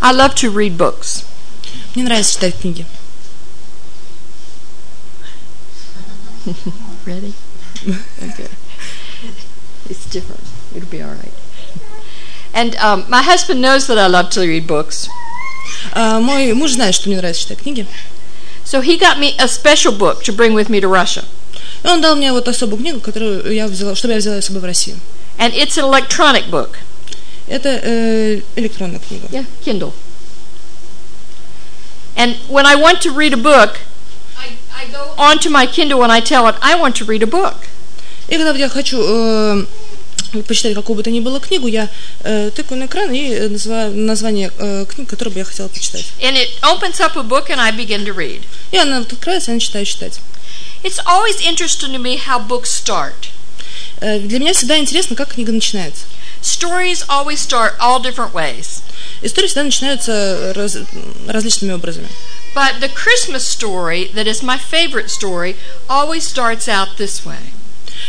I love to read books. Мне нравится читать книги. Ready? Okay. It's different. It'll be all right. And um, my husband knows that I love to read books. А, мой муж знает, что мне нравится читать книги. So he got me a special book to bring with me to Russia. И он дал мне вот особую книгу, которую я взяла, чтобы я взяла с собой в Россию. And it's an electronic book. Это э, электронная книга. Yeah, Kindle. And when I want to read a book, I, I go onto my Kindle and I tell it, I want to read a book. И когда я хочу э, почитать какую бы то ни было книгу, я э, тыкаю на экран и называю название э, книг, которую бы я хотела почитать. And it opens up a book and I begin to read. И она открывается, и я начинаю читать. It's always interesting to me how books start. Э, для меня всегда интересно, как книга начинается. Stories always start all different ways. Истории всегда начинаются раз, различными образами. But the Christmas story, that is my favorite story, always starts out this way.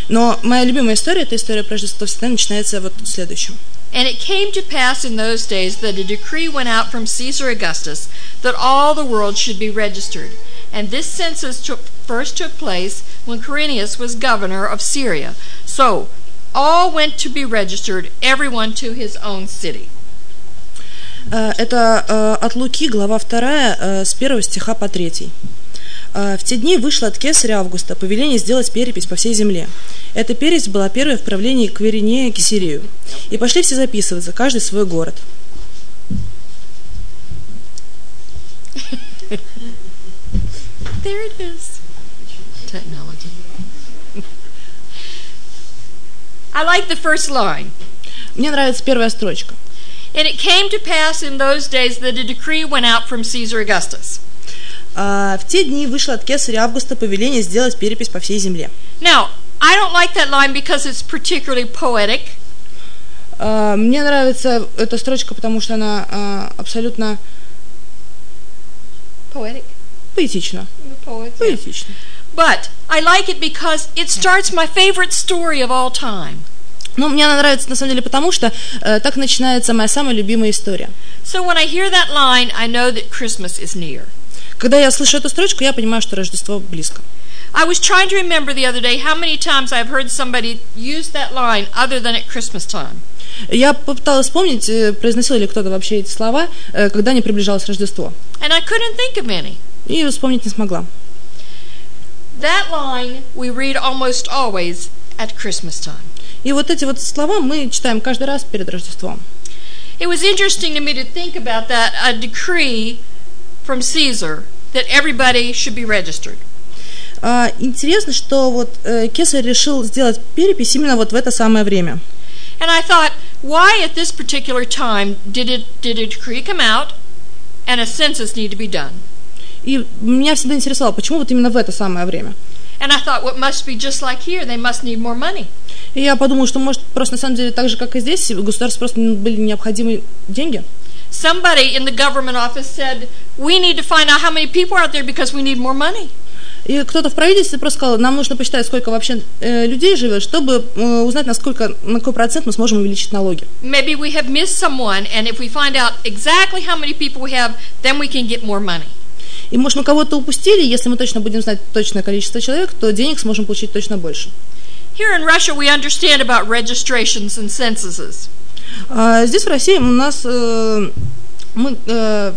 Но моя любимая история, эта история про Рождество, всегда начинается вот следующим. And it came to pass in those days that a decree went out from Caesar Augustus that all the world should be registered. And this census took, first took place when Quirinius was governor of Syria. So all went to be registered, everyone to his own city. Э, Это э, от Луки, глава 2, э, с 1 стиха по 3. В те дни вышло от кесаря Августа повеление сделать перепись по всей земле. Эта перепись была первой в правлении Кверинея Кесарию. И пошли все записываться, каждый в свой город. There it is. Technology. I like the first line. Мне нравится первая строчка. And it came to pass in those days that a decree went out from Caesar Augustus. А, В те дни вышло от кесаря Августа повеление сделать перепись по всей земле. Now, I don't like that line because it's particularly poetic. А, Мне нравится эта строчка, потому что она а, абсолютно Poetic? поэтична. Poet, yeah. Поэтична. But I like it because it starts my favorite story of all time. Ну, мне она нравится на самом деле потому, что э, так начинается моя самая любимая история. So when I hear that line, I know that Christmas is near. Когда я слышу эту строчку, я понимаю, что Рождество близко. I was trying to remember the other day how many times I've heard somebody use that line other than at Christmas time. Я попыталась вспомнить, э, произносил ли кто-то вообще эти слова, э, когда не приближалось Рождество. And I couldn't think of any. И вспомнить не смогла. That line we read almost always at Christmas time. И вот эти вот слова мы читаем каждый раз перед Рождеством. It was interesting to me to think about that a decree from Caesar that everybody should be registered. А, интересно, что вот э, Кесарь решил сделать перепись именно вот в это самое время. And I thought, why at this particular time did it did a decree come out and a census need to be done? И меня всегда интересовало, почему вот именно в это самое время. And I thought, what must be just like here? They must need more money. И я подумала, что может просто на самом деле так же, как и здесь, государству просто были необходимы деньги. Somebody in the government office said, we need to find out how many people are out there because we need more money. И кто-то в правительстве просто сказал, нам нужно посчитать, сколько вообще э, людей живет, чтобы э, узнать, насколько, на какой процент мы сможем увеличить налоги. Maybe we have missed someone, and if we find out exactly how many people we have, then we can get more money. И, может, мы кого-то упустили, если мы точно будем знать точное количество человек, то денег сможем получить точно больше. Here in Russia, we understand about registrations and censuses. А здесь, в России, у нас э, мы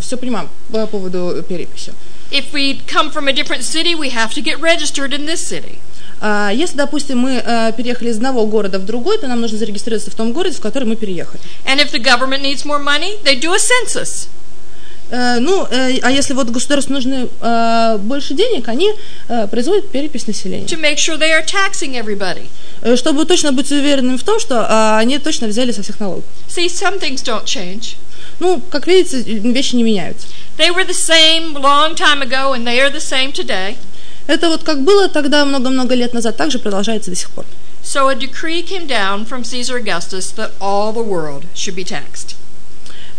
все понимаем по поводу переписи. If we come from a different city, we have to get registered in this city. А если, допустим, мы э, переехали из одного города в другой, то нам нужно зарегистрироваться в том городе, в который мы переехали. And if the government needs more money, they do a census. Э, ну, э, а если вот государству нужны э, больше денег, они производят перепись населения. to make sure they are taxing everybody. Чтобы точно быть уверенными в том, что они точно взяли со всех налогов. See, some things don't change. Ну, как видите, вещи не меняются. They were the same long time ago, and they are the same today. Это вот как было тогда много-много лет назад, так же продолжается до сих пор. So a decree came down from Caesar Augustus that all the world should be taxed.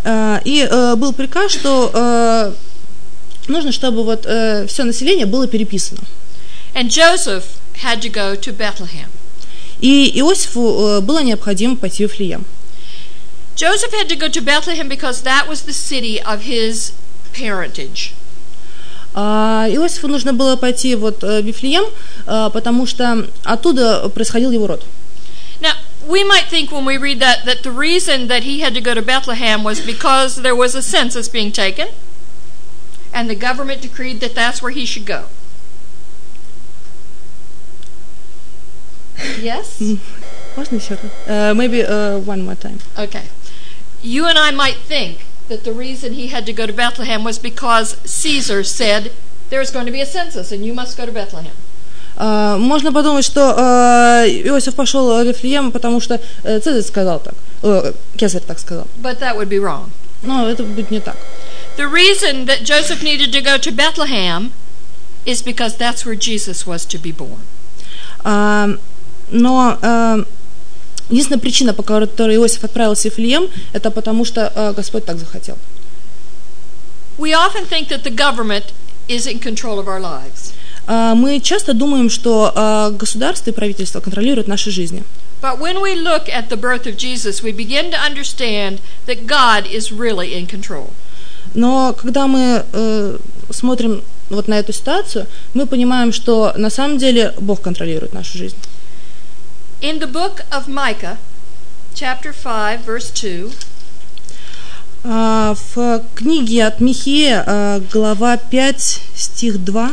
Э, И э, был приказ, что э, нужно, чтобы вот все население было переписано. And Joseph had to go to Bethlehem. И Иосифу было необходимо пойти в Вифлеем. Joseph had to go to Bethlehem because that was the city of his parentage. А Иосифу нужно было пойти вот в Вифлеем, потому что оттуда происходил его род. we might think when we read that that the reason that he had to go to Bethlehem was because there was a census being taken and the government decreed that that's where he should go. Yes? Wasn't sure. Uh, maybe uh, one more time. Okay. You and I might think that the reason he had to go to Bethlehem was because Caesar said there's going to be a census and you must go to Bethlehem. Uh, можно подумать, что uh, Иосиф пошел в Вифлеем, потому что uh, Цезарь сказал так, uh, Кесарь так сказал. But that would be wrong. Но это будет не так. The reason that Joseph needed to go to Bethlehem is because that's where Jesus was to be born. Uh, но uh, единственная причина, по которой Иосиф отправился в Вифлеем, это потому что uh, Господь так захотел. We often think that the government is in control of our lives. Uh, мы часто думаем, что uh, государство и правительство контролируют наши жизни. But when we look at the birth of Jesus, we begin to understand that God is really in control. Но когда мы э, смотрим вот на эту ситуацию, мы понимаем, что на самом деле Бог контролирует нашу жизнь. In the book of Micah, chapter 5, verse 2, А, в книге от Михея, а, глава 5, стих 2,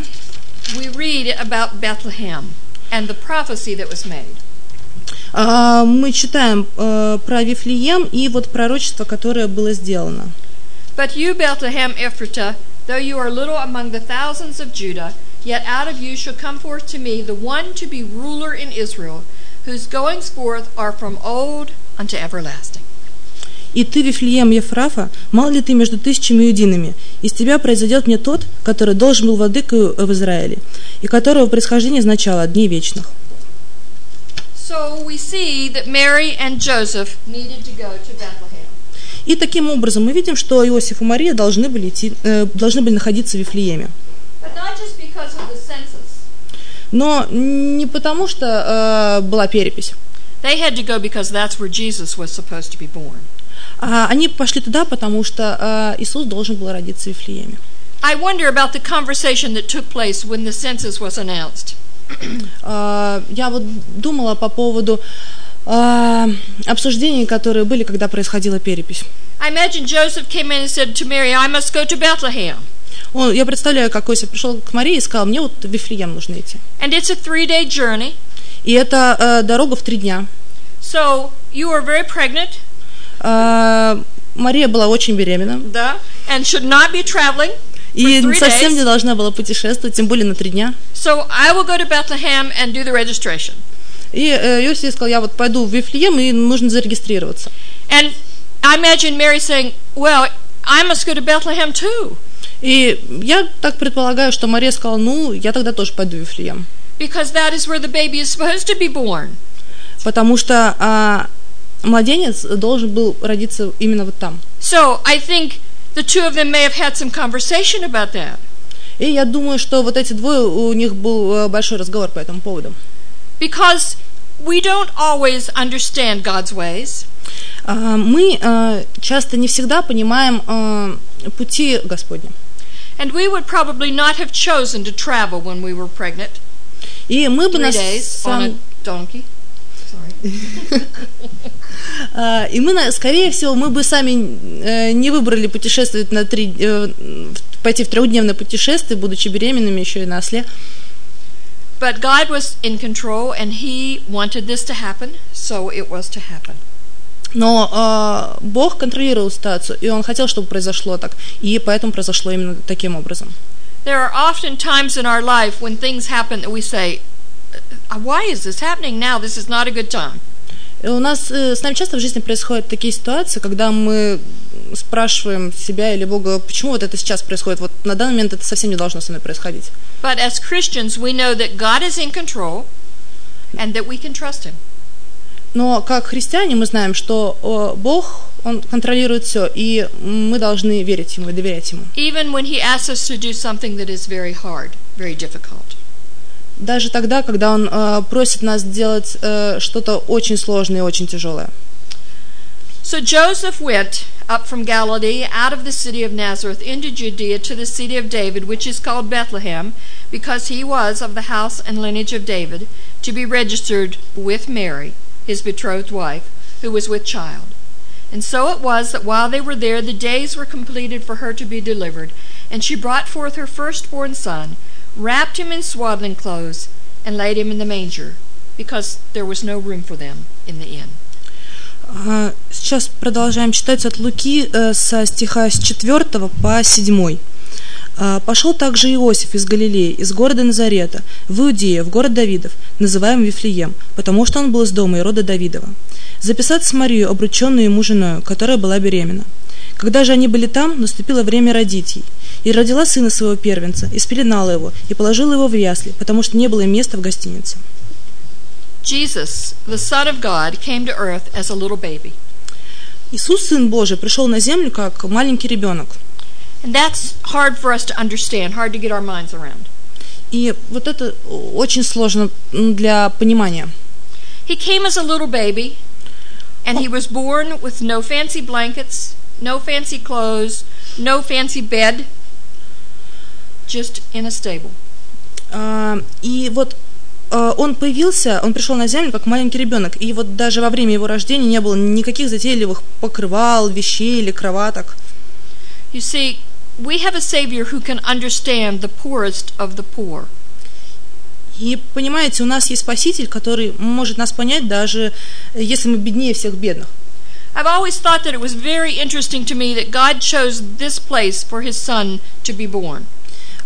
we read about Bethlehem and the prophecy that was made. а, мы читаем э, про Вифлеем и вот пророчество, которое было сделано. But you, Bethlehem Ephratah, though you are little among the thousands of Judah, yet out of you shall come forth to me the one to be ruler in Israel, whose goings forth are from old unto everlasting. «И ты, Вифлеем Ефрафа, мал ли ты между тысячами иудинами? Из тебя произойдет мне тот, который должен был владыкою в Израиле, и которого происхождение означало дней вечных». So we see that Mary and Joseph needed to go to Bethlehem. И таким образом мы видим, что Иосиф и Мария должны были, идти, э, должны были находиться в Вифлееме. Но не потому, что э, была перепись. They had to go because that's where Jesus was supposed to be born. А они пошли туда, потому что э, Иисус должен был родиться в Вифлееме. I wonder about the conversation that took place when the census was announced. Э, я вот думала по поводу обсуждений, которые были, когда происходила перепись. I imagine Joseph came in and said to Mary, I must go to Bethlehem. Он, я представляю, как Иосиф пришел к Марии и сказал, мне вот в Вифлеем нужно идти. And it's a three day journey. И это э, дорога в три дня. So you are very pregnant, Мария была очень беременна да, and should not be traveling. и совсем не должна была путешествовать, тем более на три дня. So I will go to Bethlehem and do the registration. И э, Иосиф сказал, я вот пойду в Вифлеем, и нужно зарегистрироваться. And I imagine Mary saying, Well, I must go to Bethlehem too, И я так предполагаю, что Мария сказала, ну, я тогда тоже пойду в Вифлеем. because that is where the baby is supposed to be born. Потому что а, младенец должен был родиться именно вот там. So I think the two of them may have had some conversation about that. И я думаю, что вот эти двое, у них был э, большой разговор по этому поводу. Because we don't always understand God's ways. А, Мы э, часто не всегда понимаем э, пути Господня. And we would probably not have chosen to travel when we were pregnant. И мы бы на самом- donkey. Sorry. А, И мы, скорее всего, мы бы сами э, не выбрали путешествовать на три, э, пойти в трехдневное путешествие, будучи беременными еще и на осле. But God was in control and He wanted this to happen, so it was to happen. Но э, Бог контролировал ситуацию, и Он хотел, чтобы произошло так, и поэтому произошло именно таким образом. There are often times in our life when things happen that we say, "Uh, Why is this happening now? This is not a good time. У нас э, с нами часто в жизни происходят такие ситуации, когда мы спрашиваем себя или Бога, почему вот это сейчас происходит, вот на данный момент это совсем не должно со мной происходить. But as Christians, we know that God is in control and that we can trust Him. Но как христиане мы знаем, что Бог, Он контролирует все, и мы должны верить Ему и доверять Ему. Even when He asks us to do something that is very hard, very difficult. Даже тогда, когда Он э, просит нас сделать э, что-то очень сложное и очень тяжелое. So Joseph went up from Galilee out of the city of Nazareth into Judea to the city of David, which is called Bethlehem, because he was of the house and lineage of David, to be registered with Mary, his betrothed wife, who was with child. And so it was that while they were there, the days were completed for her to be delivered, and she brought forth her firstborn son, wrapped him in swaddling clothes, and laid him in the manger, because there was no room for them in the inn. А, Сейчас продолжаем читать от Луки э, со стиха с 4 по 7. А, «Пошел также Иосиф из Галилеи, из города Назарета, в Иудею, в город Давидов, называемый Вифлеем, потому что он был из дома и рода Давидова, записаться с Марию, обрученную ему женою, которая была беременна. Когда же они были там, наступило время родить ей. И родила сына своего первенца, и спеленала его, и положила его в ясли, потому что не было места в гостинице». Jesus, the Son of God, came to earth as a little baby. Иисус, Сын Божий, пришел на землю как маленький ребенок. And that's hard for us to understand, hard to get our minds around. И вот это очень сложно для понимания. He came as a little baby, and he was born with no fancy blankets, no fancy clothes, no fancy bed, just in a stable. А, И вот а, он появился, он пришел на землю как маленький ребенок. И вот даже во время его рождения не было никаких затейливых покрывал, вещей или кроваток. You see, we have a Savior who can understand the poorest of the poor. И понимаете, у нас есть Спаситель, который может нас понять, даже если мы беднее всех бедных. I've always thought that it was very interesting to me that God chose this place for his son to be born.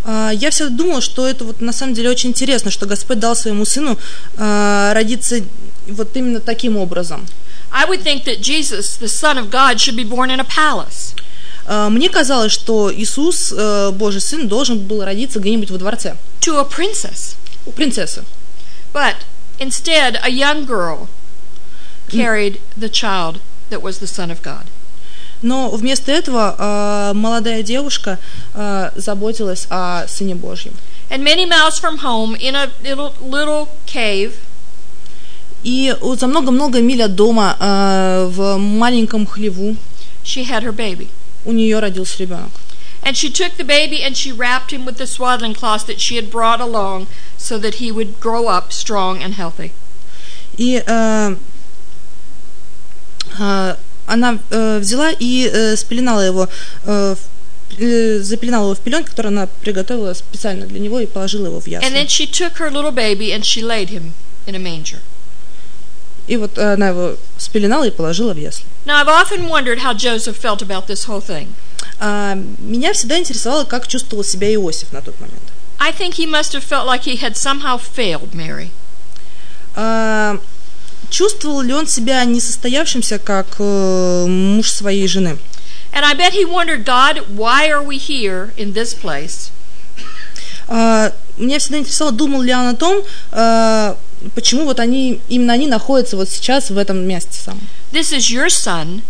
А, Я всегда думала, что это вот на самом деле очень интересно, что Господь дал своему сыну а, родиться вот именно таким образом. I would think that Jesus, the Son of God, should be born in a palace. А, Мне казалось, что Иисус, э, Божий Сын, должен был родиться где-нибудь во дворце to a princess. у принцессы. But instead, a young girl carried the child that was the Son of God. Но вместо этого а, молодая девушка а, заботилась о Сыне Божьем. And many miles from home, in a little, little cave, И вот за много-много миль от дома а, в маленьком хлеву she had her baby. у нее родился ребенок. And she took the baby and she wrapped him with the swaddling cloth that she had brought along so that he would grow up strong and healthy. И э, э, она э, взяла и э, спеленала его, э, в- запеленала его в пеленке, которую она приготовила специально для него и положила его в And then ясли. she took her little baby and she laid him in a manger. И вот она его спеленала и положила в ясли. Now, I've often wondered how Joseph felt about this whole thing. А, меня всегда интересовало, как чувствовал себя Иосиф на тот момент. I think he must have felt like he had somehow failed Mary. Чувствовал ли он себя несостоявшимся, как э, муж своей жены? And I bet he wondered, God, why are we here in this place? А, меня всегда интересовало, думал ли он о том, а, почему вот они, именно они находятся вот сейчас в этом месте самом. This is your son.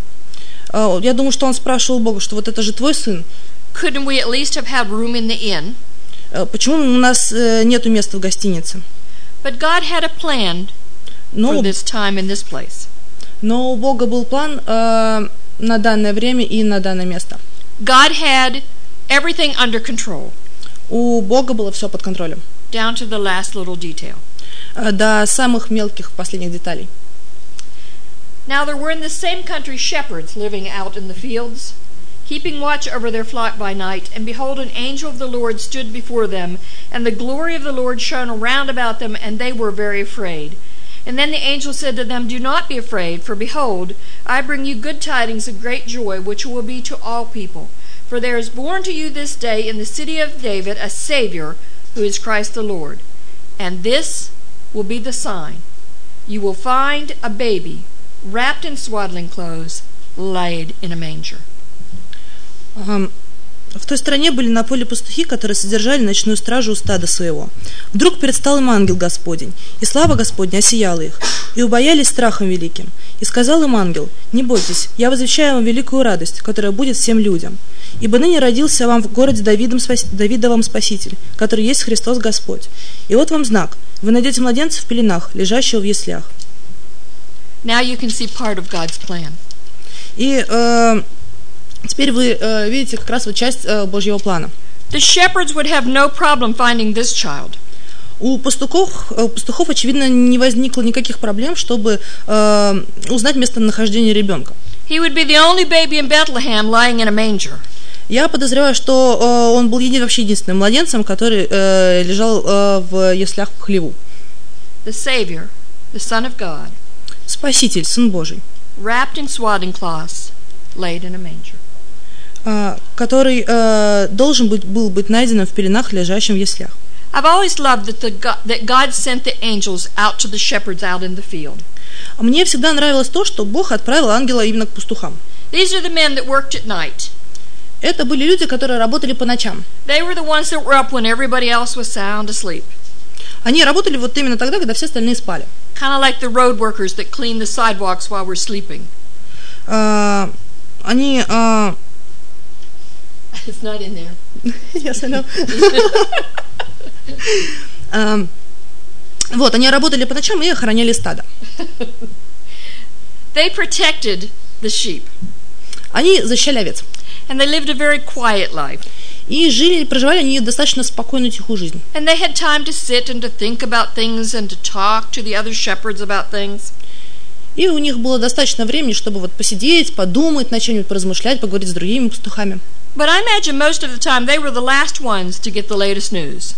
А, Я думаю, что он спрашивал Бога, что вот это же твой сын. Couldn't we at least have had room in the inn? А, Почему у нас э, нету места в гостинице? But God had a plan for Но, this time in this place. но у Бога был план а, на данное время и на данное место. God had everything under control, У Бога было все под контролем. down to the last little detail. А, До самых мелких последних деталей. Now there were in the same country shepherds living out in the fields, keeping watch over their flock by night. And behold, an angel of the Lord stood before them, and the glory of the Lord shone around about them, and they were very afraid. And then the angel said to them, Do not be afraid, for behold, I bring you good tidings of great joy, which will be to all people. For there is born to you this day in the city of David a Savior, who is Christ the Lord. And this will be the sign. You will find a baby wrapped in swaddling clothes, laid in a manger. Ам, В той стране были на поле пастухи, которые содержали ночную стражу у стада своего. Вдруг предстал им ангел Господень, и слава Господня осияла их, и убоялись страхом великим. И сказал им ангел, «Не бойтесь, я возвещаю вам великую радость, которая будет всем людям. Ибо ныне родился вам в городе Давидом, спас... Давидовом Спаситель, который есть Христос Господь. И вот вам знак, вы найдете младенца в пеленах, лежащего в яслях». Now you can see part of God's plan. И э, теперь вы э, видите как раз вот часть э, Божьего плана. The shepherds would have no problem finding this child. У пастухов, у пастухов, очевидно, не возникло никаких проблем, чтобы э, узнать местонахождение ребенка. He would be the only baby in Bethlehem lying in a manger. Я подозреваю, что э, он был един, вообще единственным младенцем, который э, лежал э, в яслях в хлеву. The Savior, the Son of God, Спаситель, Сын Божий, wrapped in swaddling cloths, laid in a manger. Э, который э, должен быть, был быть найден в пеленах, лежащим в яслях. I've always loved that, the God, that God sent the angels out to the shepherds out in the field. Мне всегда нравилось то, что Бог отправил ангела именно к пастухам. These are the men that worked at night. Это были люди, которые работали по ночам. They were the ones that were up when everybody else was sound asleep. Они работали вот именно тогда, когда все остальные спали. Kind of like the road workers that clean the sidewalks while we're sleeping. А, они... а, It's not in there. Yes, I know. Ам, Вот, они работали по ночам и охраняли стадо. They protected the sheep, Они защищали овец. and they lived a very quiet life. И жили, проживали они достаточно спокойную, тихую жизнь. And they had time to sit and to think about things and to talk to the other shepherds about things. И у них было достаточно времени, чтобы вот посидеть, подумать, над чем-нибудь поразмышлять, поговорить с другими пастухами. But I imagine most of the time they were the last ones to get the latest news.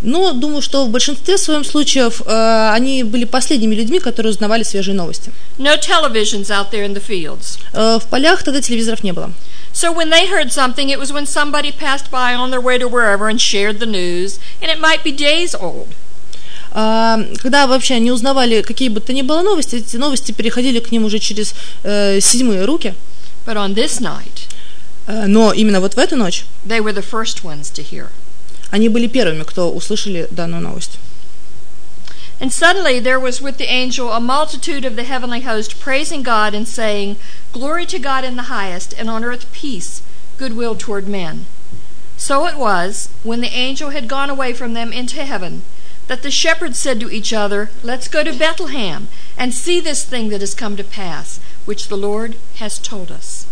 Но думаю, что в большинстве своем случаев э, они были последними людьми, которые узнавали свежие новости. No televisions out there in the fields. Э, в полях тогда телевизоров не было. So when they heard something, it was when somebody passed by on their way to wherever and shared the news, and it might be days old. А, когда вообще они узнавали какие бы то ни было новости, эти новости переходили к ним уже через э, седьмые руки. But on this night, Э, но именно вот в эту ночь they were the first ones to hear. они были первыми, кто услышали данную новость. And suddenly there was with the angel a multitude of the heavenly host praising God and saying, Glory to God in the highest, and on earth peace, goodwill toward men. So it was, when the angel had gone away from them into heaven, that the shepherds said to each other, Let's go to Bethlehem and see this thing that has come to pass, which the Lord has told us.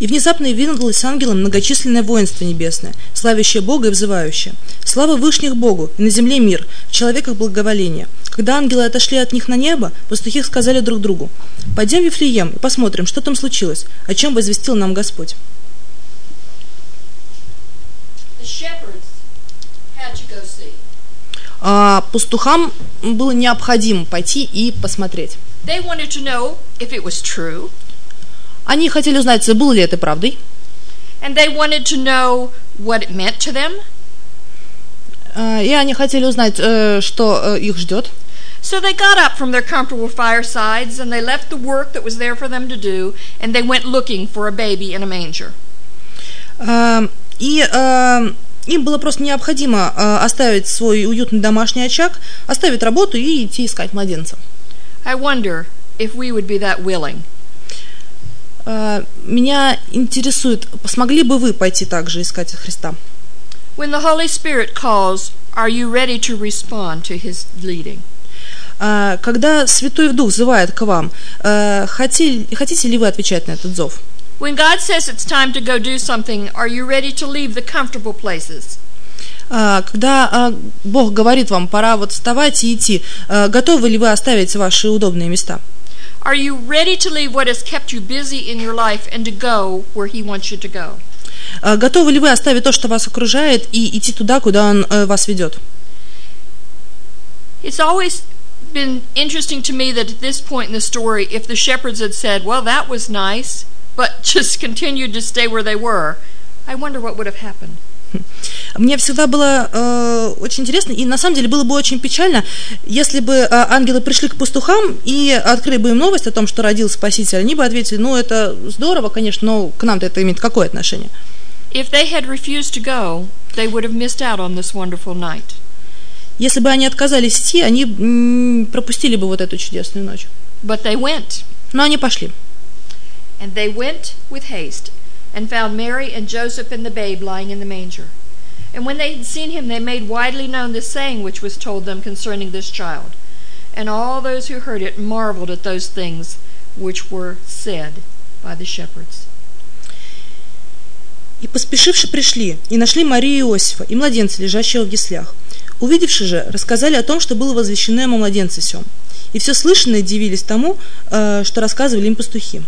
И внезапно явилось с ангелом многочисленное воинство небесное, славящее Бога и взывающее. Слава вышних Богу, и на земле мир, в человеках благоволение. Когда ангелы отошли от них на небо, пастухи сказали друг другу, «Пойдем в Вифлеем и посмотрим, что там случилось, о чем возвестил нам Господь». The shepherds had to go see. А пастухам было необходимо пойти и посмотреть. They wanted to know if it was true, Они хотели узнать, было ли это правдой, and they wanted to know what it meant to them. а, и они хотели узнать, э, что э, их ждет. So they got up from their comfortable firesides and they left the work that was there for them to do and they went looking for a baby in a manger. А, И а, им было просто необходимо а, оставить свой уютный домашний очаг, оставить работу и идти искать младенца. I wonder if we would be that willing. А, Меня интересует, смогли бы вы пойти также искать Христа? When the Holy Spirit calls, are you ready to respond to his leading? А, Когда Святой Дух взывает к вам, хотите ли вы отвечать на этот зов? When God says it's time to go do something, are you ready to leave the comfortable places? А, Когда а, Бог говорит вам, пора вот вставать и идти, а, готовы ли вы оставить ваши удобные места? Are you ready to leave what has kept you busy in your life and to go where he wants you to go? А, Готовы ли вы оставить то, что вас окружает, и идти туда, куда Он э, вас ведет? It's always been interesting to me that at this point in the story, if the shepherds had said, Well, that was nice, but just continued to stay where they were, I wonder what would have happened. Мне всегда было э, очень интересно, и на самом деле было бы очень печально, если бы э, ангелы пришли к пастухам и открыли бы им новость о том, что родил Спаситель, они бы ответили, ну это здорово, конечно, но к нам-то это имеет какое отношение? If they had refused to go, they would have missed out on this wonderful night. Если бы они отказались идти, они м, пропустили бы вот эту чудесную ночь. But they went, Но они пошли. and they went with haste, and found Mary and Joseph and the babe lying in the manger. And when they had seen him, they made widely known the saying which was told them concerning this child. And all those who heard it marveled at those things which were said by the shepherds. И поспешивши пришли, и нашли Марию и Иосифа, и младенца, лежащего в яслях. Увидевши же, рассказали о том, что было возвещено ему младенце сем. И все слышанное дивились тому, э, что рассказывали им пастухи.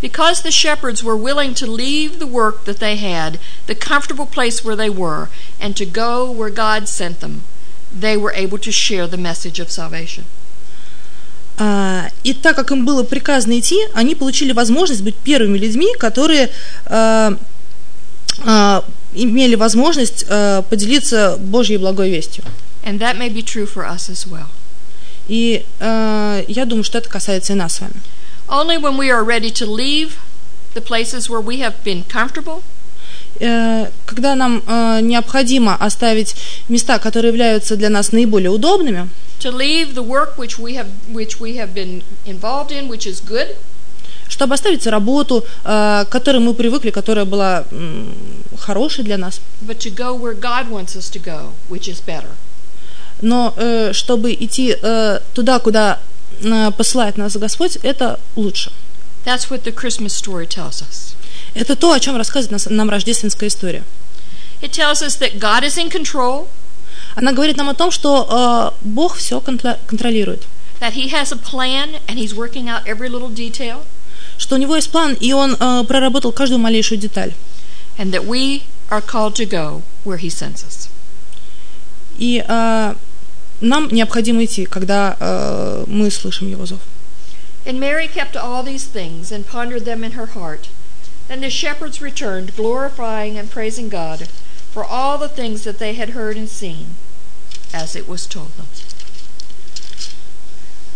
Because the shepherds were willing to leave the work that they had, the comfortable place where they were, and to go where God sent them, they were able to share the message of salvation. А, и так как им было приказано идти, они получили возможность быть первыми людьми, которые а, а, имели возможность а, поделиться Божьей благой вестью. And that may be true for us as well. И а, я думаю, что это касается и нас с вами. Only when we are ready to leave the places where we have been comfortable Э, когда нам э, необходимо оставить места, которые являются для нас наиболее удобными, to leave the work which we have which we have been involved in, which is good, чтобы оставить работу, э, к которой мы привыкли, которая была м, хорошей для нас, but to go where God wants us to go, which is better. но э, чтобы идти э, туда, куда э, посылает нас Господь, это лучше. That's what the Christmas story tells us. Это то, о чем рассказывает нам рождественская история. It tells us that God is in control, Она говорит нам о том, что э, Бог все контролирует, that He has a plan and He's working out every little detail, что у него есть план, и он э, проработал каждую малейшую деталь. and that we are called to go where He sends us. И э, нам необходимо идти, когда э, мы слышим его зов. And Mary kept all these things and pondered them in her heart. Then the shepherds returned, glorifying and praising God for all the things that they had heard and seen, as it was told them.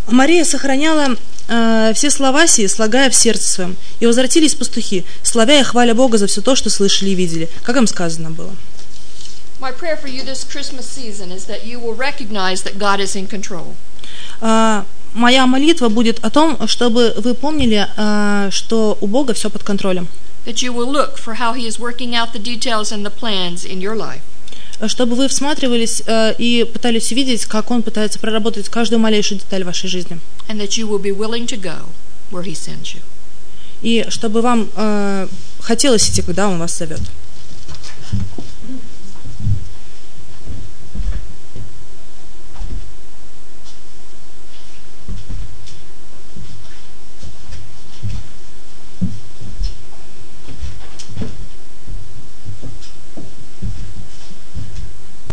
Мария сохраняла э, все слова сии, слагая в сердце своем. И возвратились пастухи, славя и хваля Бога за все то, что слышали и видели, как им сказано было. My prayer for you this Christmas season is that you will recognize that God is in control. А, моя молитва будет о том, чтобы вы помнили, а, что у Бога все под контролем. That you will look for how He is working out the details and the plans in your life. Чтобы вы всматривались э, и пытались увидеть, как Он пытается проработать каждую малейшую деталь вашей жизни. And that you will be willing to go where He sends you. И чтобы вам э, хотелось идти, куда Он вас зовет.